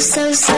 so, so,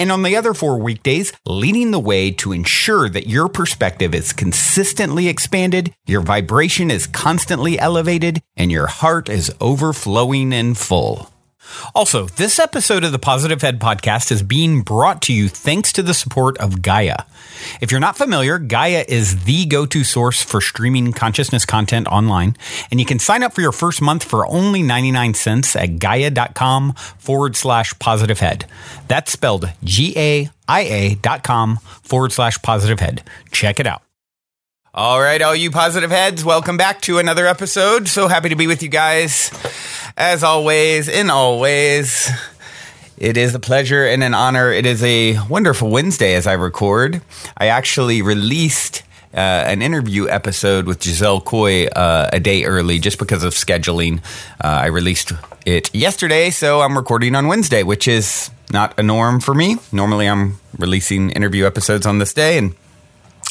and on the other four weekdays, leading the way to ensure that your perspective is consistently expanded, your vibration is constantly elevated, and your heart is overflowing and full. Also, this episode of the Positive Head podcast is being brought to you thanks to the support of Gaia. If you're not familiar, Gaia is the go to source for streaming consciousness content online, and you can sign up for your first month for only 99 cents at gaia.com forward slash positive head. That's spelled G A I A dot com forward slash positive head. Check it out. All right, all you positive heads, welcome back to another episode. So happy to be with you guys. As always, in always, it is a pleasure and an honor. It is a wonderful Wednesday as I record. I actually released uh, an interview episode with Giselle Coy uh, a day early just because of scheduling. Uh, I released it yesterday, so I'm recording on Wednesday, which is not a norm for me. Normally, I'm releasing interview episodes on this day, and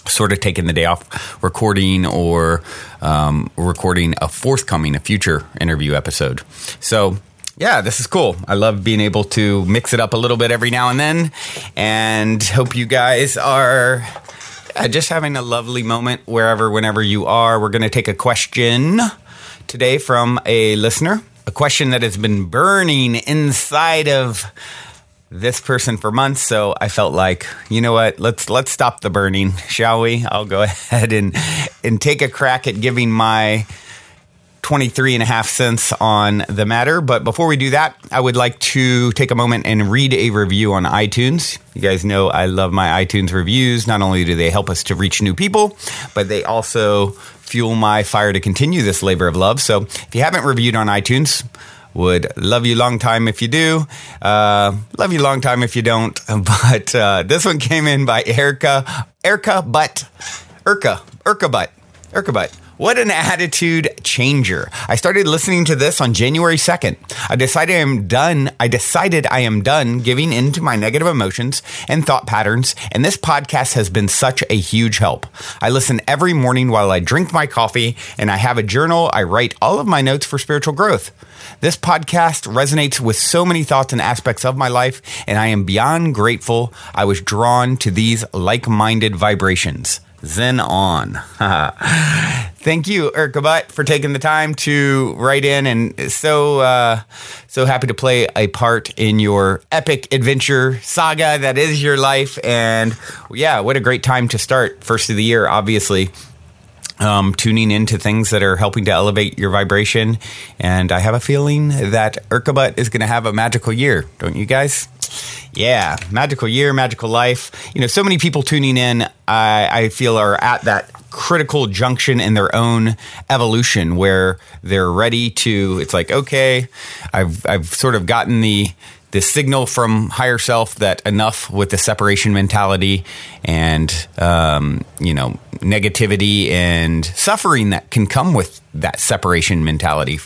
sort of taking the day off recording or um, recording a forthcoming, a future interview episode. So, yeah, this is cool. I love being able to mix it up a little bit every now and then, and hope you guys are uh, just having a lovely moment wherever, whenever you are. We're going to take a question today from a listener, a question that has been burning inside of this person for months so i felt like you know what let's let's stop the burning shall we? I'll go ahead and and take a crack at giving my 23 and a half cents on the matter. But before we do that i would like to take a moment and read a review on itunes. You guys know i love my itunes reviews. Not only do they help us to reach new people but they also fuel my fire to continue this labor of love. So if you haven't reviewed on itunes would love you long time if you do. Uh, love you long time if you don't. But uh, this one came in by Erica, Erica Butt, Erica, Erica Butt, Erica Butt. What an attitude changer. I started listening to this on January 2nd. I decided I am done. I decided I am done giving in to my negative emotions and thought patterns, and this podcast has been such a huge help. I listen every morning while I drink my coffee, and I have a journal. I write all of my notes for spiritual growth. This podcast resonates with so many thoughts and aspects of my life, and I am beyond grateful I was drawn to these like minded vibrations. Zen on. Thank you, Erkabut, for taking the time to write in, and so uh, so happy to play a part in your epic adventure saga that is your life. And yeah, what a great time to start first of the year, obviously um, tuning into things that are helping to elevate your vibration. And I have a feeling that Urkabut is going to have a magical year, don't you guys? Yeah, magical year, magical life. You know, so many people tuning in, I, I feel, are at that critical junction in their own evolution where they're ready to. It's like, okay, I've I've sort of gotten the the signal from higher self that enough with the separation mentality and um, you know negativity and suffering that can come with that separation mentality.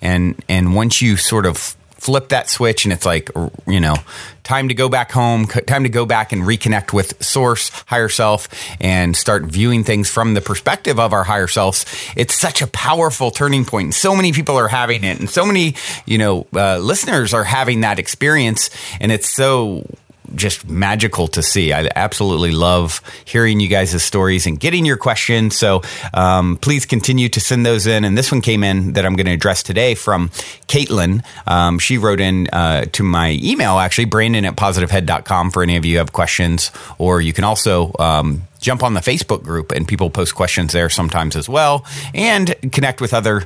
And and once you sort of flip that switch and it's like you know time to go back home time to go back and reconnect with source higher self and start viewing things from the perspective of our higher selves. It's such a powerful turning point and so many people are having it and so many you know uh, listeners are having that experience and it's so just magical to see. I absolutely love hearing you guys' stories and getting your questions. So um, please continue to send those in. And this one came in that I'm going to address today from Caitlin. Um, she wrote in uh, to my email, actually, Brandon at positivehead.com for any of you have questions. Or you can also um, jump on the Facebook group and people post questions there sometimes as well and connect with other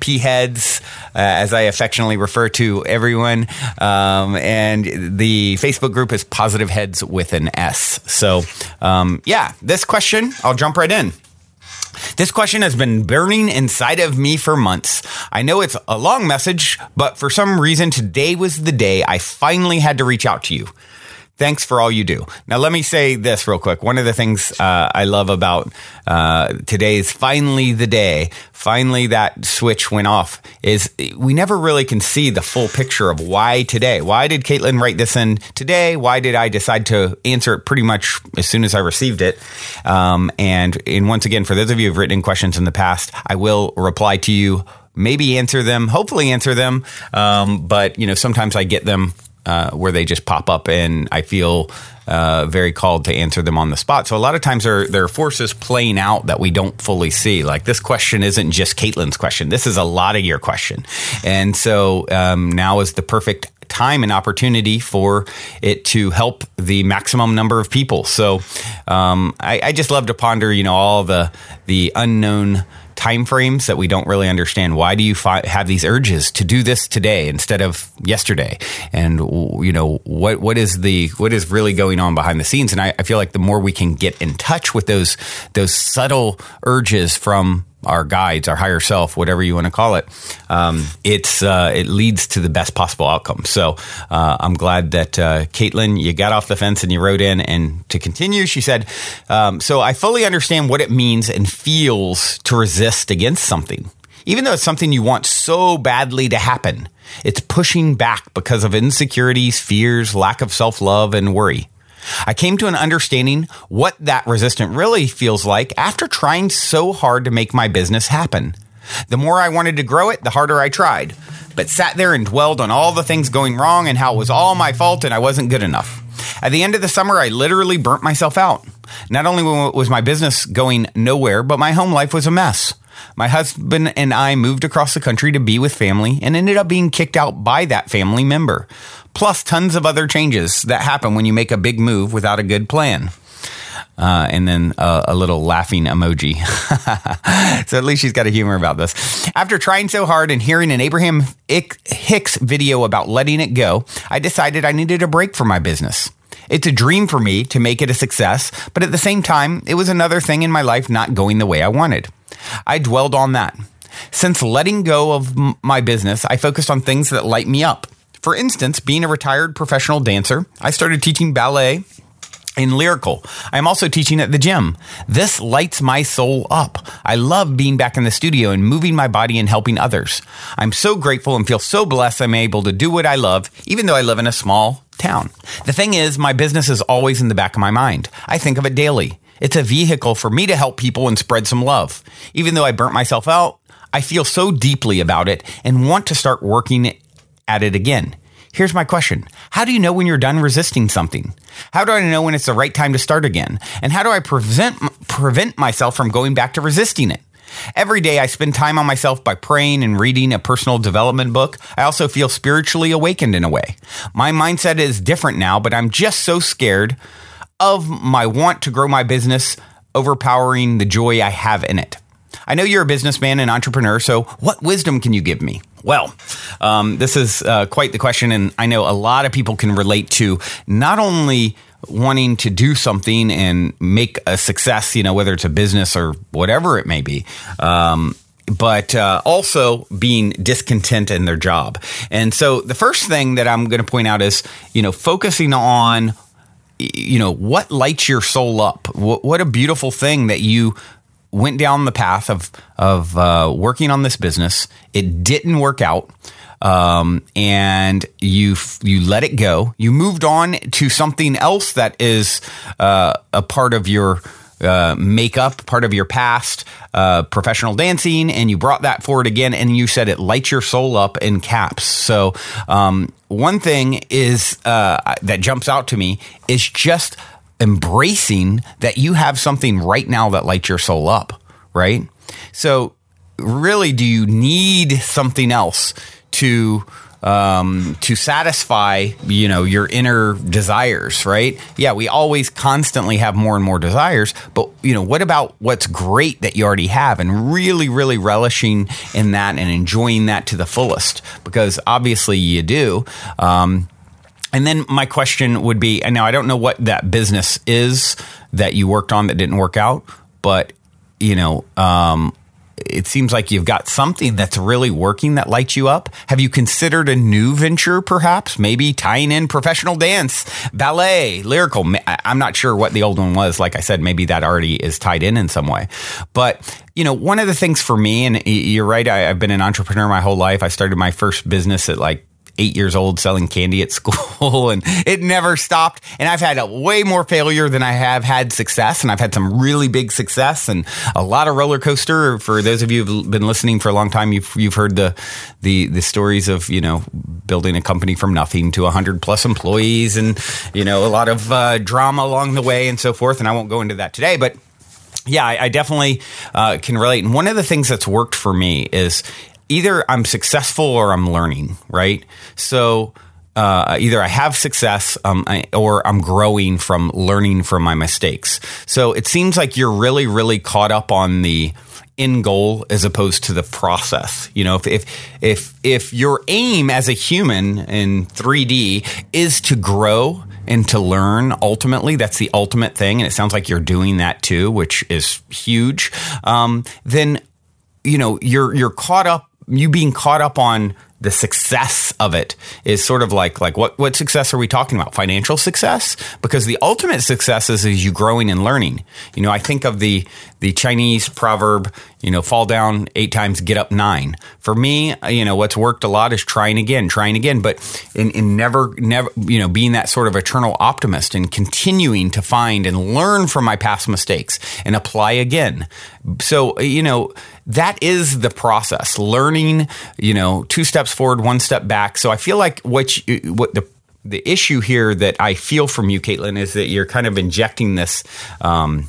P heads, uh, as I affectionately refer to everyone. Um, and the Facebook group is Positive Heads with an S. So, um, yeah, this question, I'll jump right in. This question has been burning inside of me for months. I know it's a long message, but for some reason, today was the day I finally had to reach out to you. Thanks for all you do. Now, let me say this real quick. One of the things uh, I love about uh, today is finally the day, finally that switch went off, is we never really can see the full picture of why today. Why did Caitlin write this in today? Why did I decide to answer it pretty much as soon as I received it? Um, and, and once again, for those of you who've written in questions in the past, I will reply to you maybe answer them, hopefully answer them. Um, but you know, sometimes I get them uh, where they just pop up, and I feel uh, very called to answer them on the spot. So a lot of times there, there are forces playing out that we don't fully see. Like this question isn't just Caitlin's question. This is a lot of your question. And so um, now is the perfect time and opportunity for it to help the maximum number of people. So um, I, I just love to ponder, you know, all the the unknown time frames that we don't really understand. Why do you fi- have these urges to do this today instead of yesterday? And you know what what is the what is really going on behind the scenes? And I, I feel like the more we can get in touch with those those subtle urges from our guides, our higher self, whatever you want to call it, um, it's uh, it leads to the best possible outcome. So uh, I'm glad that uh, Caitlin, you got off the fence and you wrote in. And to continue, she said, um, "So I fully understand what it means and feels to resist against something, even though it's something you want so badly to happen. It's pushing back because of insecurities, fears, lack of self love, and worry." I came to an understanding what that resistance really feels like after trying so hard to make my business happen. The more I wanted to grow it, the harder I tried, but sat there and dwelled on all the things going wrong and how it was all my fault and I wasn't good enough. At the end of the summer, I literally burnt myself out. Not only was my business going nowhere, but my home life was a mess. My husband and I moved across the country to be with family and ended up being kicked out by that family member plus tons of other changes that happen when you make a big move without a good plan. Uh, and then a, a, little laughing emoji. so at least she's got a humor about this. After trying so hard and hearing an Abraham Hicks video about letting it go, I decided I needed a break from my business. It's a dream for me to make it a success, but at the same time, it was another thing in my life not going the way I wanted. I dwelled on that. Since letting go of m- my business, I focused on things that light me up. For instance, being a retired professional dancer, I started teaching ballet in lyrical. I'm also teaching at the gym. This lights my soul up. I love being back in the studio and moving my body and helping others. I'm so grateful and feel so blessed I'm able to do what I love, even though I live in a small town. The thing is, my business is always in the back of my mind. I think of it daily. It's a vehicle for me to help people and spread some love. Even though I burnt myself out, I feel so deeply about it and want to start working at it again. Here's my question. How do you know when you're done resisting something? How do I know when it's the right time to start again? And how do I prevent, prevent myself from going back to resisting it? Every day I spend time on myself by praying and reading a personal development book. I also feel spiritually awakened in a way. My mindset is different now, but I'm just so scared of my want to grow my business overpowering the joy I have in it. I know you're a businessman and entrepreneur, so what wisdom can you give me? Well, um, this is uh, quite the question, and I know a lot of people can relate to not only wanting to do something and make a success, you know, whether it's a business or whatever it may be. Um, but uh, also being discontent in their job. And so the first thing that I'm going to point out is, you know, focusing on, you know, what lights your soul up. What, what a beautiful thing that you went down the path of of uh, working on this business. It didn't work out, um, and you you let it go. You moved on to something else that is uh, a part of your uh, makeup, part of your past, uh, professional dancing, and you brought that forward again, and you said it lights your soul up in caps. So, um, one thing is uh, that jumps out to me is just embracing that you have something right now that lights your soul up, right? So, really, do you need something else to? um, to satisfy you know your inner desires right yeah we always constantly have more and more desires but you know what about what's great that you already have and really really relishing in that and enjoying that to the fullest because obviously you do um, and then my question would be and now i don't know what that business is that you worked on that didn't work out but you know um, it seems like you've got something that's really working that lights you up. Have you considered a new venture, perhaps? Maybe tying in professional dance, ballet, lyrical. I'm not sure what the old one was. Like I said, maybe that already is tied in in some way. But, you know, one of the things for me, and you're right, I, have been an entrepreneur my whole life. I started my first business at like eight years old selling candy at school and it never stopped. And I've had a way more failure than I have had success. And I've had some really big success and a lot of roller coaster. For those of you who've been listening for a long time, you've, you've heard the, the, the stories of, you know, building a company from nothing to 100 plus employees and, you know, a lot of uh, drama along the way and so forth. And I won't go into that today, but yeah, I, I definitely uh, can relate. And one of the things that's worked for me is either I'm successful or I'm learning, right? So uh, either I have success um, I, or I'm growing from learning from my mistakes. So it seems like you're really, really caught up on the end goal as opposed to the process. You know, if if if if your aim as a human in 3D is to grow and to learn ultimately that's the ultimate thing and it sounds like you're doing that too which is huge um, then you know you're you're caught up you being caught up on the success of it is sort of like like what what success are we talking about? Financial success? Because the ultimate success is, is you growing and learning. You know i think of the the chinese proverb you know fall down eight times get up nine. For me you know what's worked a lot is trying again trying again. But in, in never never you know being that sort of eternal optimist and continuing to find and learn from my past mistakes and apply again. So you know that is the process learning you know two steps forward one step back. So i feel like what you, what the the issue here that I feel from you, Caitlin, is that you're kind of injecting this um,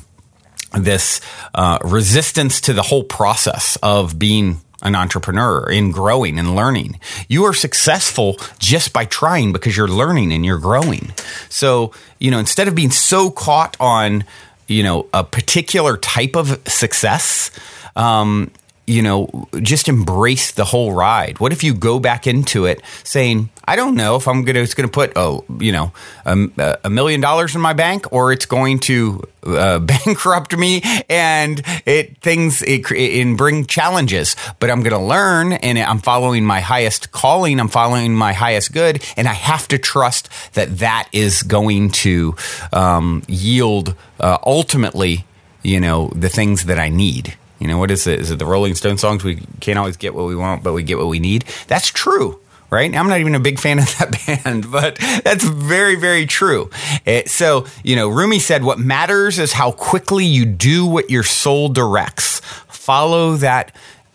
this uh, resistance to the whole process of being an entrepreneur in growing and learning. You are successful just by trying because you're learning and you're growing. So, you know, instead of being so caught on, you know, a particular type of success, um, you know, just embrace the whole ride. What if you go back into it saying, I don't know if I'm gonna it's gonna put oh you know a, a million dollars in my bank or it's going to uh, bankrupt me and it things it, it, bring challenges. But I'm gonna learn and I'm following my highest calling. I'm following my highest good, and I have to trust that that is going to um, yield uh, ultimately you know the things that I need. You know, what is it? Is it the Rolling Stone songs? We can't always get what we want, but we get what we need. That's true right? I'm not even a big fan of that band, but that's very, very true. It, eh, so, you know, Rumi said, what matters is how quickly you do what your soul directs. Follow that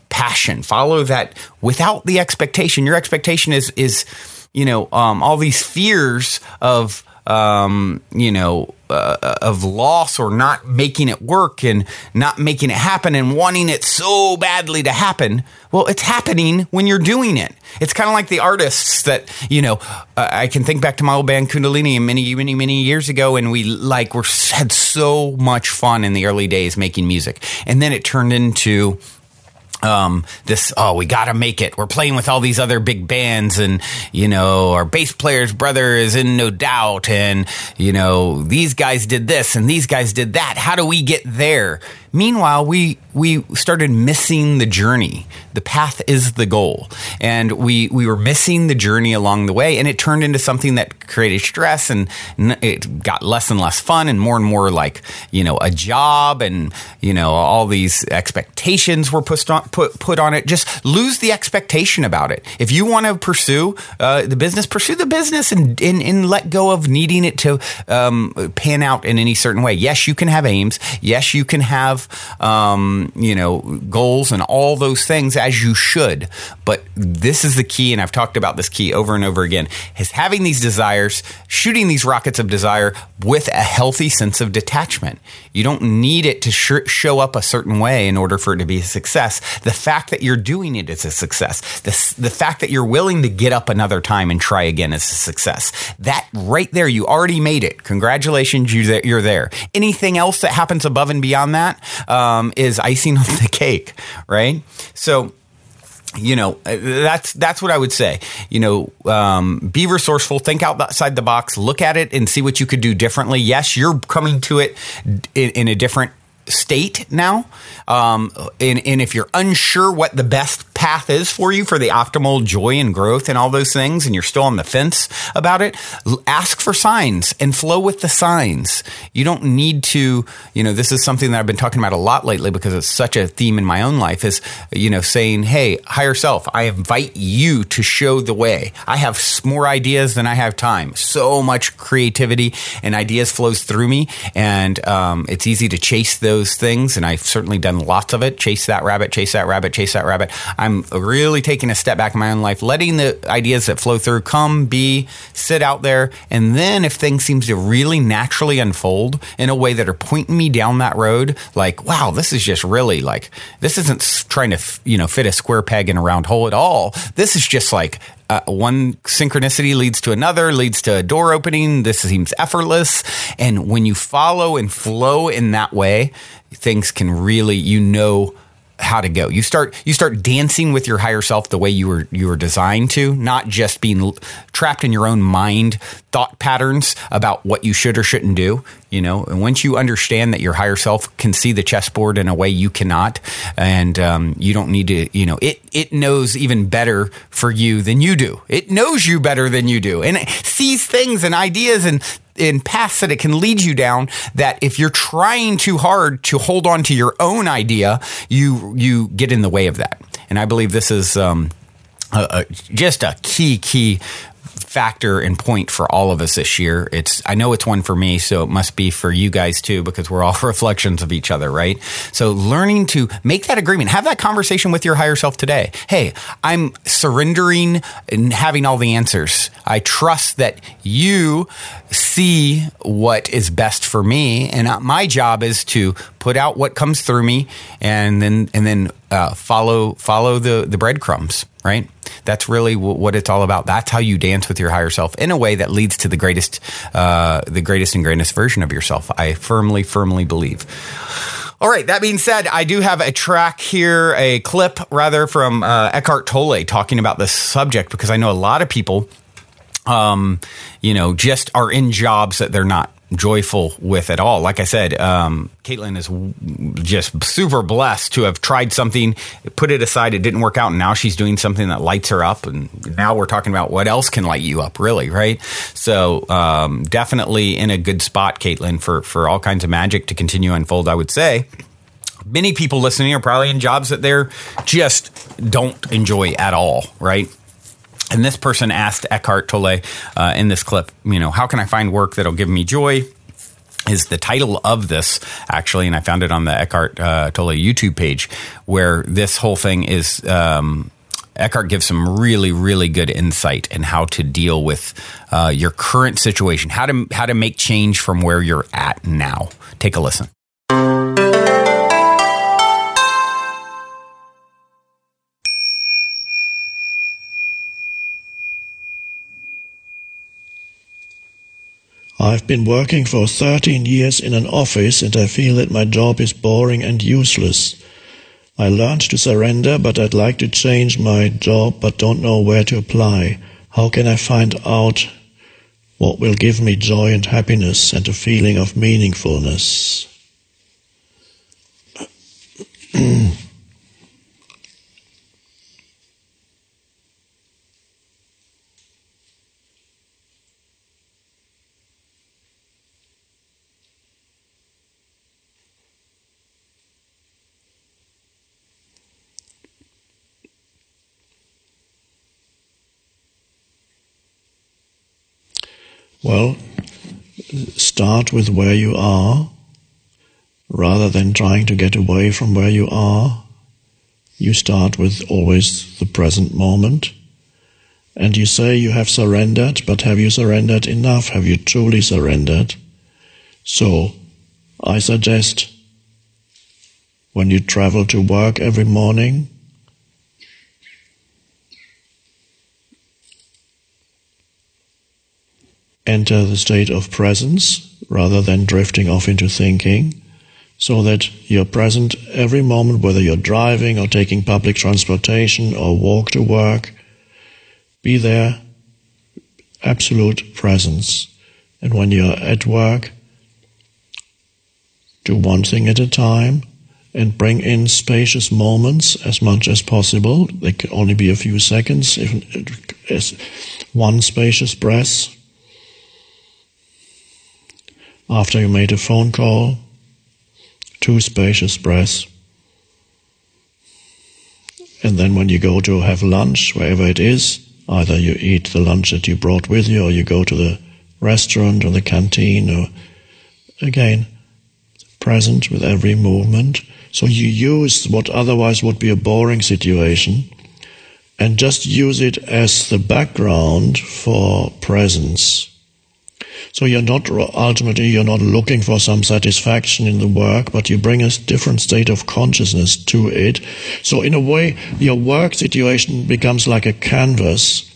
passion, follow that without the expectation. Your expectation is, is, you know, um, all these fears of, um, you know, uh, of loss or not making it work and not making it happen and wanting it so badly to happen. Well, it's happening when you're doing it. It's kind of like the artists that, you know, uh, I can think back to my old band Kundalini many, many, many years ago, and we like were had so much fun in the early days making music. And then it turned into um, this, oh, we got to make it. We're playing with all these other big bands, and, you know, our bass player's brother is in No Doubt, and, you know, these guys did this and these guys did that. How do we get there? Meanwhile, we we started missing the journey. The path is the goal, and we we were missing the journey along the way, and it turned into something that created stress, and it got less and less fun, and more and more like you know a job, and you know all these expectations were put on put put on it. Just lose the expectation about it. If you want to pursue uh, the business, pursue the business, and, and, and let go of needing it to um, pan out in any certain way. Yes, you can have aims. Yes, you can have um, you know goals and all those things as you should. But this is the key, and I've talked about this key over and over again: is having these desires, shooting these rockets of desire with a healthy sense of detachment. You don't need it to sh- show up a certain way in order for it to be a success. The fact that you're doing it is a success. The, the fact that you're willing to get up another time and try again is a success. That right there, you already made it. Congratulations, you're there. Anything else that happens above and beyond that um, is icing on the cake, right? So, you know that's that's what I would say. You know, um, be resourceful, think outside the box, look at it, and see what you could do differently. Yes, you're coming to it in, in a different state now. Um, and, and if you're unsure what the best path is for you for the optimal joy and growth and all those things, and you're still on the fence about it, ask for signs and flow with the signs. You don't need to, you know, this is something that I've been talking about a lot lately because it's such a theme in my own life is, you know, saying, hey, higher self, I invite you to show the way. I have more ideas than I have time. So much creativity and ideas flows through me, and um, it's easy to chase those things. And I've certainly done lots of it. Chase that rabbit, chase that rabbit, chase that rabbit. I'm I'm really taking a step back in my own life, letting the ideas that flow through come, be, sit out there. And then if things seems to really naturally unfold in a way that are pointing me down that road, like, wow, this is just really like, this isn't trying to, you know, fit a square peg in a round hole at all. This is just like, uh, one synchronicity leads to another, leads to a door opening. This seems effortless. And when you follow and flow in that way, things can really, you know, how to go. You start you start dancing with your higher self the way you were you were designed to, not just being trapped in your own mind thought patterns about what you should or shouldn't do. You know, and once you understand that your higher self can see the chessboard in a way you cannot, and um, you don't need to, you know, it it knows even better for you than you do. It knows you better than you do, and it sees things and ideas and in paths that it can lead you down that if you're trying too hard to hold on to your own idea, you you get in the way of that. And I believe this is um, a, a, just a key key factor and point for all of us this year. It's I know it's one for me, so it must be for you guys too because we're all reflections of each other, right? So learning to make that agreement, have that conversation with your higher self today. Hey, I'm surrendering and having all the answers. I trust that you see what is best for me, and my job is to put out what comes through me, and then and then uh, follow follow the the breadcrumbs right? That's really what it's all about. That's how you dance with your higher self in a way that leads to the greatest, uh, the greatest and greatest version of yourself. I firmly, firmly believe. All right. That being said, I do have a track here, a clip rather from uh, Eckhart Tolle talking about this subject because I know a lot of people, um, you know, just are in jobs that they're not joyful with at all. Like I said, um, Caitlin is just super blessed to have tried something, put it aside, it didn't work out, and now she's doing something that lights her up. And now we're talking about what else can light you up, really, right? So um, definitely in a good spot, Caitlin, for for all kinds of magic to continue unfold. I would say. Many people listening are probably in jobs that they're just don't enjoy at all, right? And this person asked Eckhart Tolle uh, in this clip, you know, how can I find work that'll give me joy? Is the title of this actually, and I found it on the Eckhart uh, Tolle YouTube page, where this whole thing is. Um, Eckhart gives some really, really good insight in how to deal with uh, your current situation, how to how to make change from where you're at now. Take a listen. I've been working for 13 years in an office and I feel that my job is boring and useless. I learned to surrender, but I'd like to change my job but don't know where to apply. How can I find out what will give me joy and happiness and a feeling of meaningfulness? Well, start with where you are rather than trying to get away from where you are. You start with always the present moment. And you say you have surrendered, but have you surrendered enough? Have you truly surrendered? So, I suggest when you travel to work every morning, enter the state of presence rather than drifting off into thinking, so that you're present every moment, whether you're driving or taking public transportation or walk to work. Be there, absolute presence. And when you're at work, do one thing at a time and bring in spacious moments as much as possible. They can only be a few seconds, if, one spacious breath after you made a phone call, two spacious breaths. And then when you go to have lunch, wherever it is, either you eat the lunch that you brought with you or you go to the restaurant or the canteen or again, present with every movement. So you use what otherwise would be a boring situation and just use it as the background for presence. So you're not ultimately you're not looking for some satisfaction in the work, but you bring a different state of consciousness to it. So in a way, your work situation becomes like a canvas.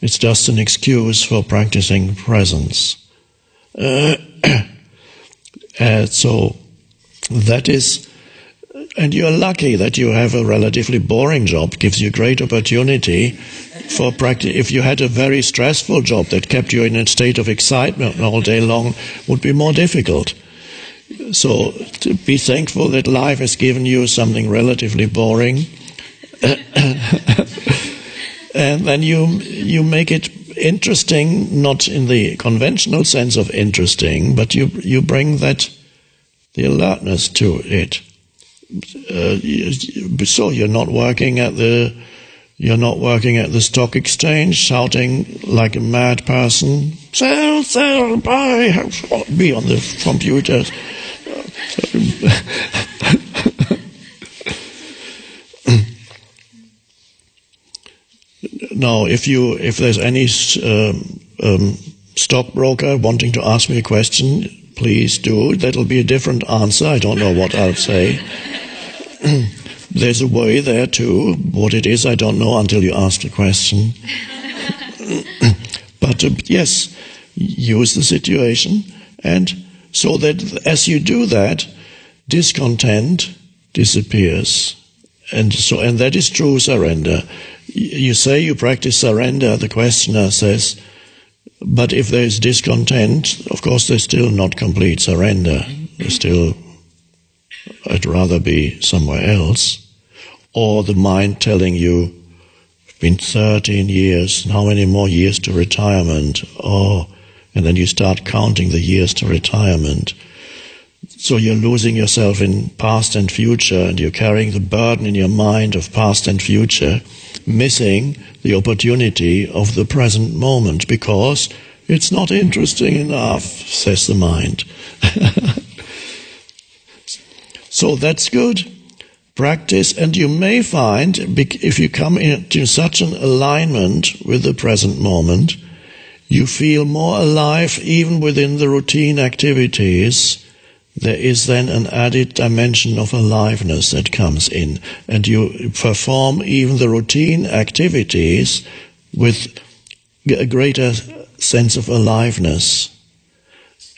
It's just an excuse for practicing presence. Uh, uh, so that is, and you're lucky that you have a relatively boring job. gives you great opportunity for practice. If you had a very stressful job that kept you in a state of excitement all day long, would be more difficult. So to be thankful that life has given you something relatively boring, and then you you make it interesting, not in the conventional sense of interesting, but you you bring that the alertness to it. Uh, so you're not working at the you're not working at the stock exchange shouting like a mad person, sell, sell, buy, be on the computer. now, if you if there's any um, um, stockbroker wanting to ask me a question, please do. That'll be a different answer. I don't know what I'll say. There's a way there too. What it is, I don't know until you ask the question. but uh, yes, use the situation, and so that as you do that, discontent disappears. And so, and that is true surrender. You say you practice surrender, the questioner says, but if there is discontent, of course, there's still not complete surrender. There's still I'd rather be somewhere else. Or the mind telling you, been 13 years, how many more years to retirement? Oh, and then you start counting the years to retirement. So you're losing yourself in past and future, and you're carrying the burden in your mind of past and future, missing the opportunity of the present moment because it's not interesting enough, says the mind. So that's good. Practice, and you may find if you come into such an alignment with the present moment, you feel more alive even within the routine activities. There is then an added dimension of aliveness that comes in, and you perform even the routine activities with a greater sense of aliveness.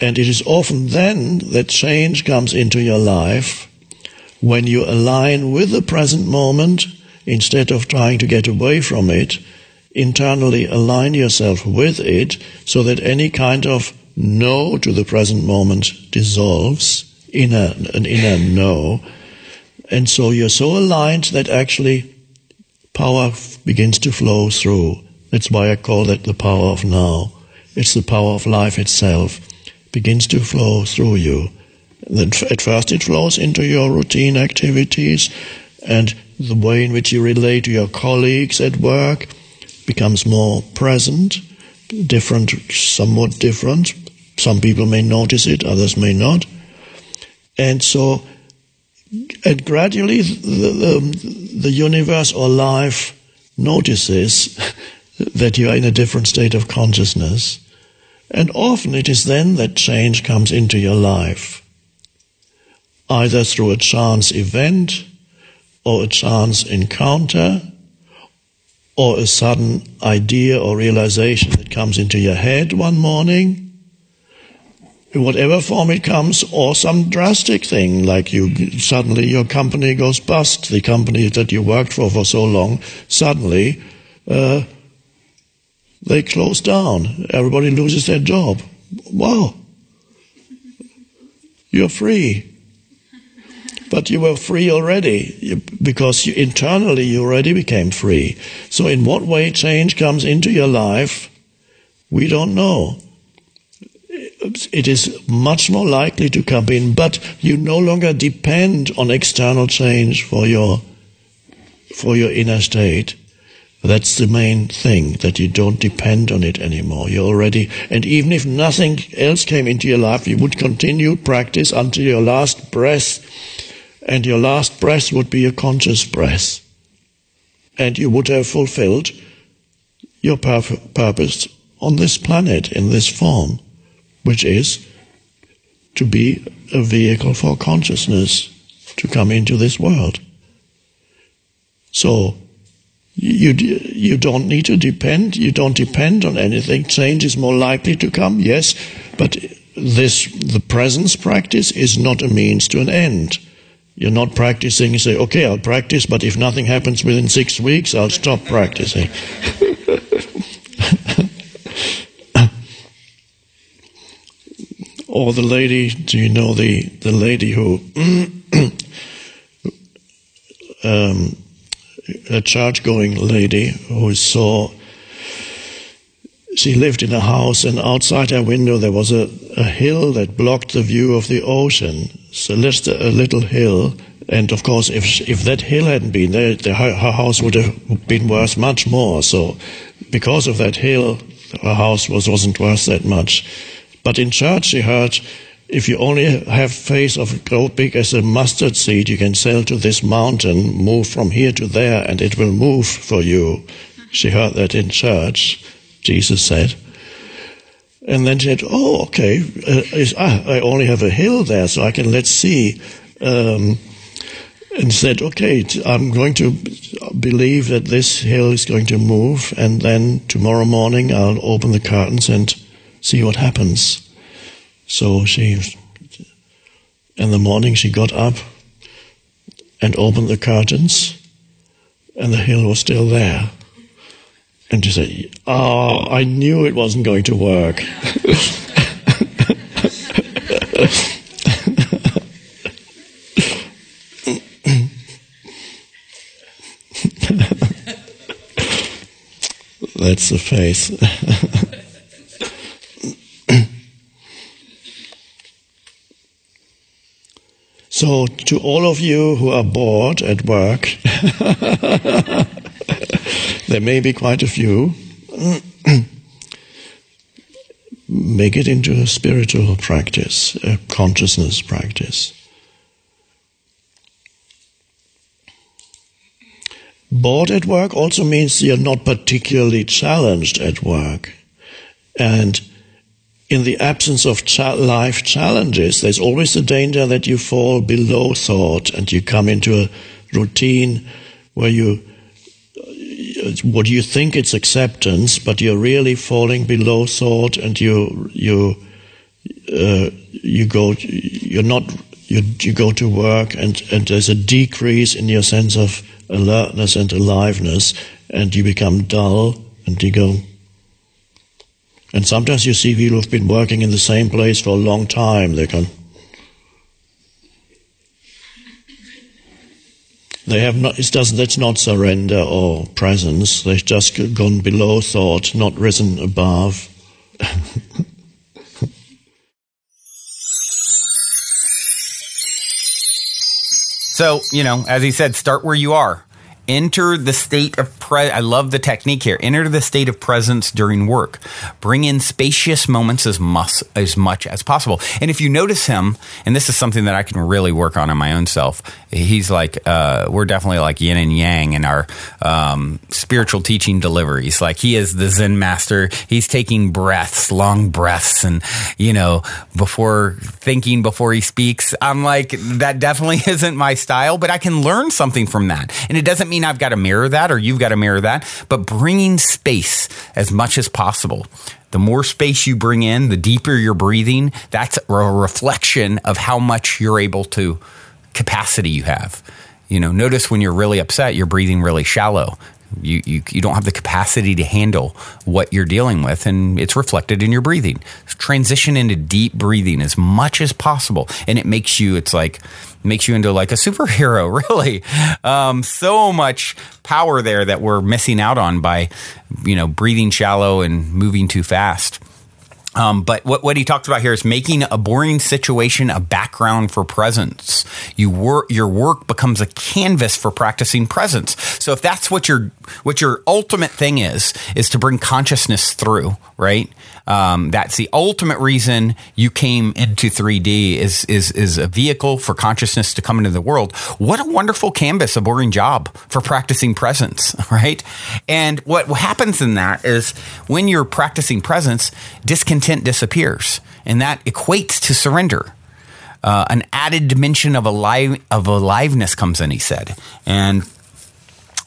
And it is often then that change comes into your life when you align with the present moment, instead of trying to get away from it, internally align yourself with it so that any kind of no to the present moment dissolves in an inner no. And so you're so aligned that actually power begins to flow through. That's why I call that the power of now. It's the power of life itself. Begins to flow through you. Then at first it flows into your routine activities and the way in which you relate to your colleagues at work becomes more present, different, somewhat different. Some people may notice it, others may not. And so, and gradually the, the, the universe or life notices that you are in a different state of consciousness. And often it is then that change comes into your life, either through a chance event or a chance encounter or a sudden idea or realization that comes into your head one morning, in whatever form it comes, or some drastic thing like you suddenly your company goes bust, the company that you worked for for so long, suddenly uh, they close down. Everybody loses their job. Wow. You're free. But you were free already because you, internally you already became free. So, in what way change comes into your life, we don't know. It is much more likely to come in, but you no longer depend on external change for your, for your inner state. That's the main thing, that you don't depend on it anymore. You're already, and even if nothing else came into your life, you would continue practice until your last breath, and your last breath would be a conscious breath. And you would have fulfilled your purpose on this planet in this form, which is to be a vehicle for consciousness to come into this world. So, you, you don't need to depend. You don't depend on anything. Change is more likely to come, yes, but this, the presence practice is not a means to an end. You're not practicing, you say, okay, I'll practice, but if nothing happens within six weeks, I'll stop practicing. or the lady, do you know the, the lady who um, a church going lady who saw she lived in a house and outside her window there was a, a hill that blocked the view of the ocean so just a, little hill and of course if if that hill hadn't been there the, her, house would have been worth much more so because of that hill her house was wasn't worth that much but in church she heard if you only have faith of grow big as a mustard seed, you can sail to this mountain, move from here to there, and it will move for you. She heard that in church, Jesus said. And then said, oh, okay, uh, ah, I only have a hill there, so I can, let's see. Um, and said, okay, I'm going to believe that this hill is going to move, and then tomorrow morning I'll open the curtains and see what happens. So she, in the morning, she got up and opened the curtains, and the hill was still there. And she say, Oh, I knew it wasn't going to work. That's the face. So, to all of you who are bored at work, there may be quite a few, make it into a spiritual practice, a consciousness practice. Bored at work also means you're not particularly challenged at work. And in the absence of cha- life challenges, there's always the danger that you fall below thought and you come into a routine where you what you think it's acceptance, but you're really falling below thought, and you you uh, you go you're not you you go to work, and and there's a decrease in your sense of alertness and aliveness, and you become dull, and you go and sometimes you see people who've been working in the same place for a long time. They can. They have not. It doesn't. That's not surrender or presence. They've just gone below thought, not risen above. So, you know, as he said, start where you are. Enter the state of pre. I love the technique here. Enter the state of presence during work. Bring in spacious moments as much as much as possible. And if you notice him, and this is something that I can really work on in my own self, he's like uh, we're definitely like yin and yang in our um, spiritual teaching deliveries. Like he is the Zen master. He's taking breaths, long breaths, and you know before thinking before he speaks. I'm like that definitely isn't my style, but I can learn something from that, and it doesn't mean I've got to mirror that or you've got to mirror that, but bringing space as much as possible. The more space you bring in, the deeper you're breathing, that's a reflection of how much you're able to capacity you have. You know, notice when you're really upset, you're breathing really shallow. You, you, you don't have the capacity to handle what you're dealing with, and it's reflected in your breathing. Transition into deep breathing as much as possible, and it makes you, it's like, makes you into like a superhero, really. Um, so much power there that we're missing out on by, you know, breathing shallow and moving too fast. Um, but what, what he talks about here is making a boring situation a background for presence. You work, your work becomes a canvas for practicing presence. So if that's what your what your ultimate thing is, is to bring consciousness through, right? Um, that's the ultimate reason you came into 3D is is is a vehicle for consciousness to come into the world. What a wonderful canvas, a boring job for practicing presence, right? And what happens in that is when you're practicing presence, discontent disappears, and that equates to surrender. Uh, an added dimension of alive of aliveness comes in. He said, and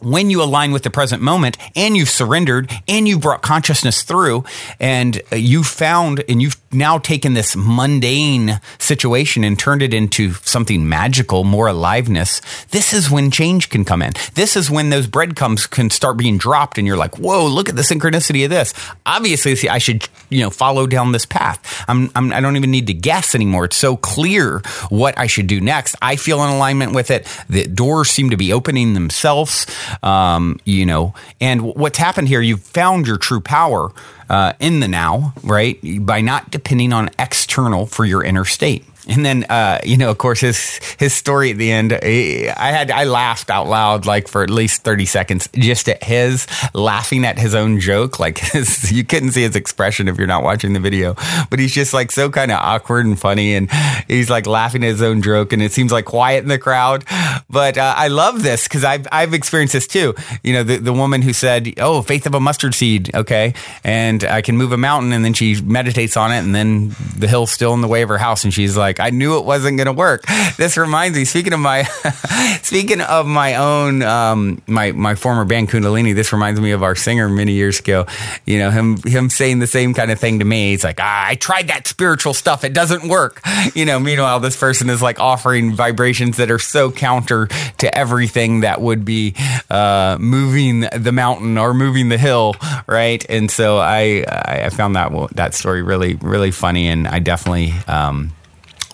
when you align with the present moment and you've surrendered and you brought consciousness through and uh, you found and you've now taken this mundane situation and turned it into something magical, more aliveness, this is when change can come in. This is when those breadcrumbs can start being dropped and you're like, whoa, look at the synchronicity of this. Obviously, see, I should, you know, follow down this path. I'm, I'm, I don't even need to guess anymore. It's so clear what I should do next. I feel in alignment with it. The doors seem to be opening themselves. Um, you know, and what's happened here, you've found your true power uh, in the now, right? By not depending on external for your inner state. And then, uh, you know, of course, his his story at the end, I had I laughed out loud like for at least thirty seconds just at his laughing at his own joke. Like his, you couldn't see his expression if you're not watching the video, but he's just like so kind of awkward and funny, and he's like laughing at his own joke, and it seems like quiet in the crowd. But uh, I love this because I've I've experienced this too. You know, the the woman who said, "Oh, faith of a mustard seed," okay, and I can move a mountain, and then she meditates on it, and then the hill's still in the way of her house, and she's like like, I knew it wasn't going to work. This reminds me. Speaking of my, speaking of my own, um, my my former band Kundalini. This reminds me of our singer many years ago. You know him him saying the same kind of thing to me. He's like, ah, I tried that spiritual stuff. It doesn't work. You know. Meanwhile, this person is like offering vibrations that are so counter to everything that would be uh, moving the mountain or moving the hill, right? And so I I found that that story really really funny, and I definitely. Um,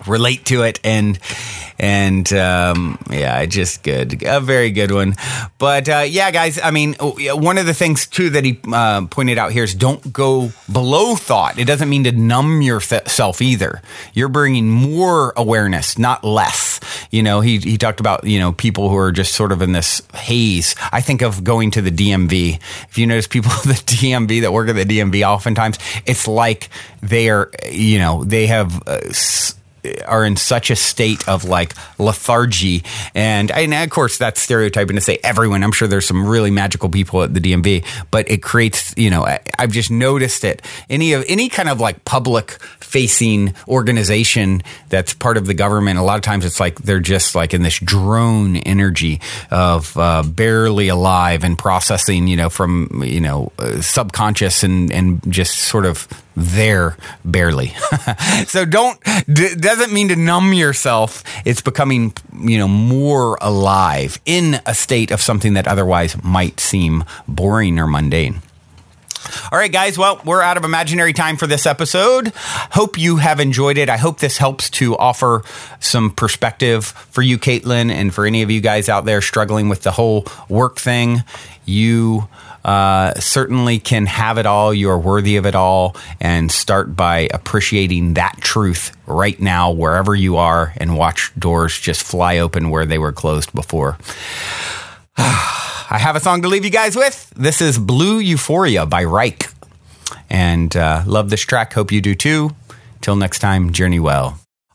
relate to it and and um, yeah just good. A very good one. But uh, yeah guys i mean one of the things too that he uh, pointed out here is don't go below thought. It doesn't mean to numb yourself either. You're bringing more awareness not less. You know he, he talked about you know people who are just sort of in this haze. I think of going to the dmv if you notice people at the dmv that work at the dmv oftentimes it's like they are you know they have uh, are in such a state of like lethargy. And, and of course that's stereotyping to say everyone. I'm sure there's some really magical people at the dmv but it creates you know I, i've just noticed it. Any of any kind of like public facing organization that's part of the government a lot of times it's like they're just like in this drone energy of uh, barely alive and processing you know from you know uh, subconscious and and just sort of there barely. so don't d- doesn't mean to numb yourself. It's becoming, you know, more alive in a state of something that otherwise might seem boring or mundane. All right, guys. Well, we're out of imaginary time for this episode. Hope you have enjoyed it. I hope this helps to offer some perspective for you, Caitlin, and for any of you guys out there struggling with the whole work thing. You uh, certainly can have it all. You are worthy of it all. And start by appreciating that truth right now, wherever you are, and watch doors just fly open where they were closed before. I have a song to leave you guys with. This is Blue Euphoria by Reich. And uh, love this track. Hope you do too. Till next time, journey well.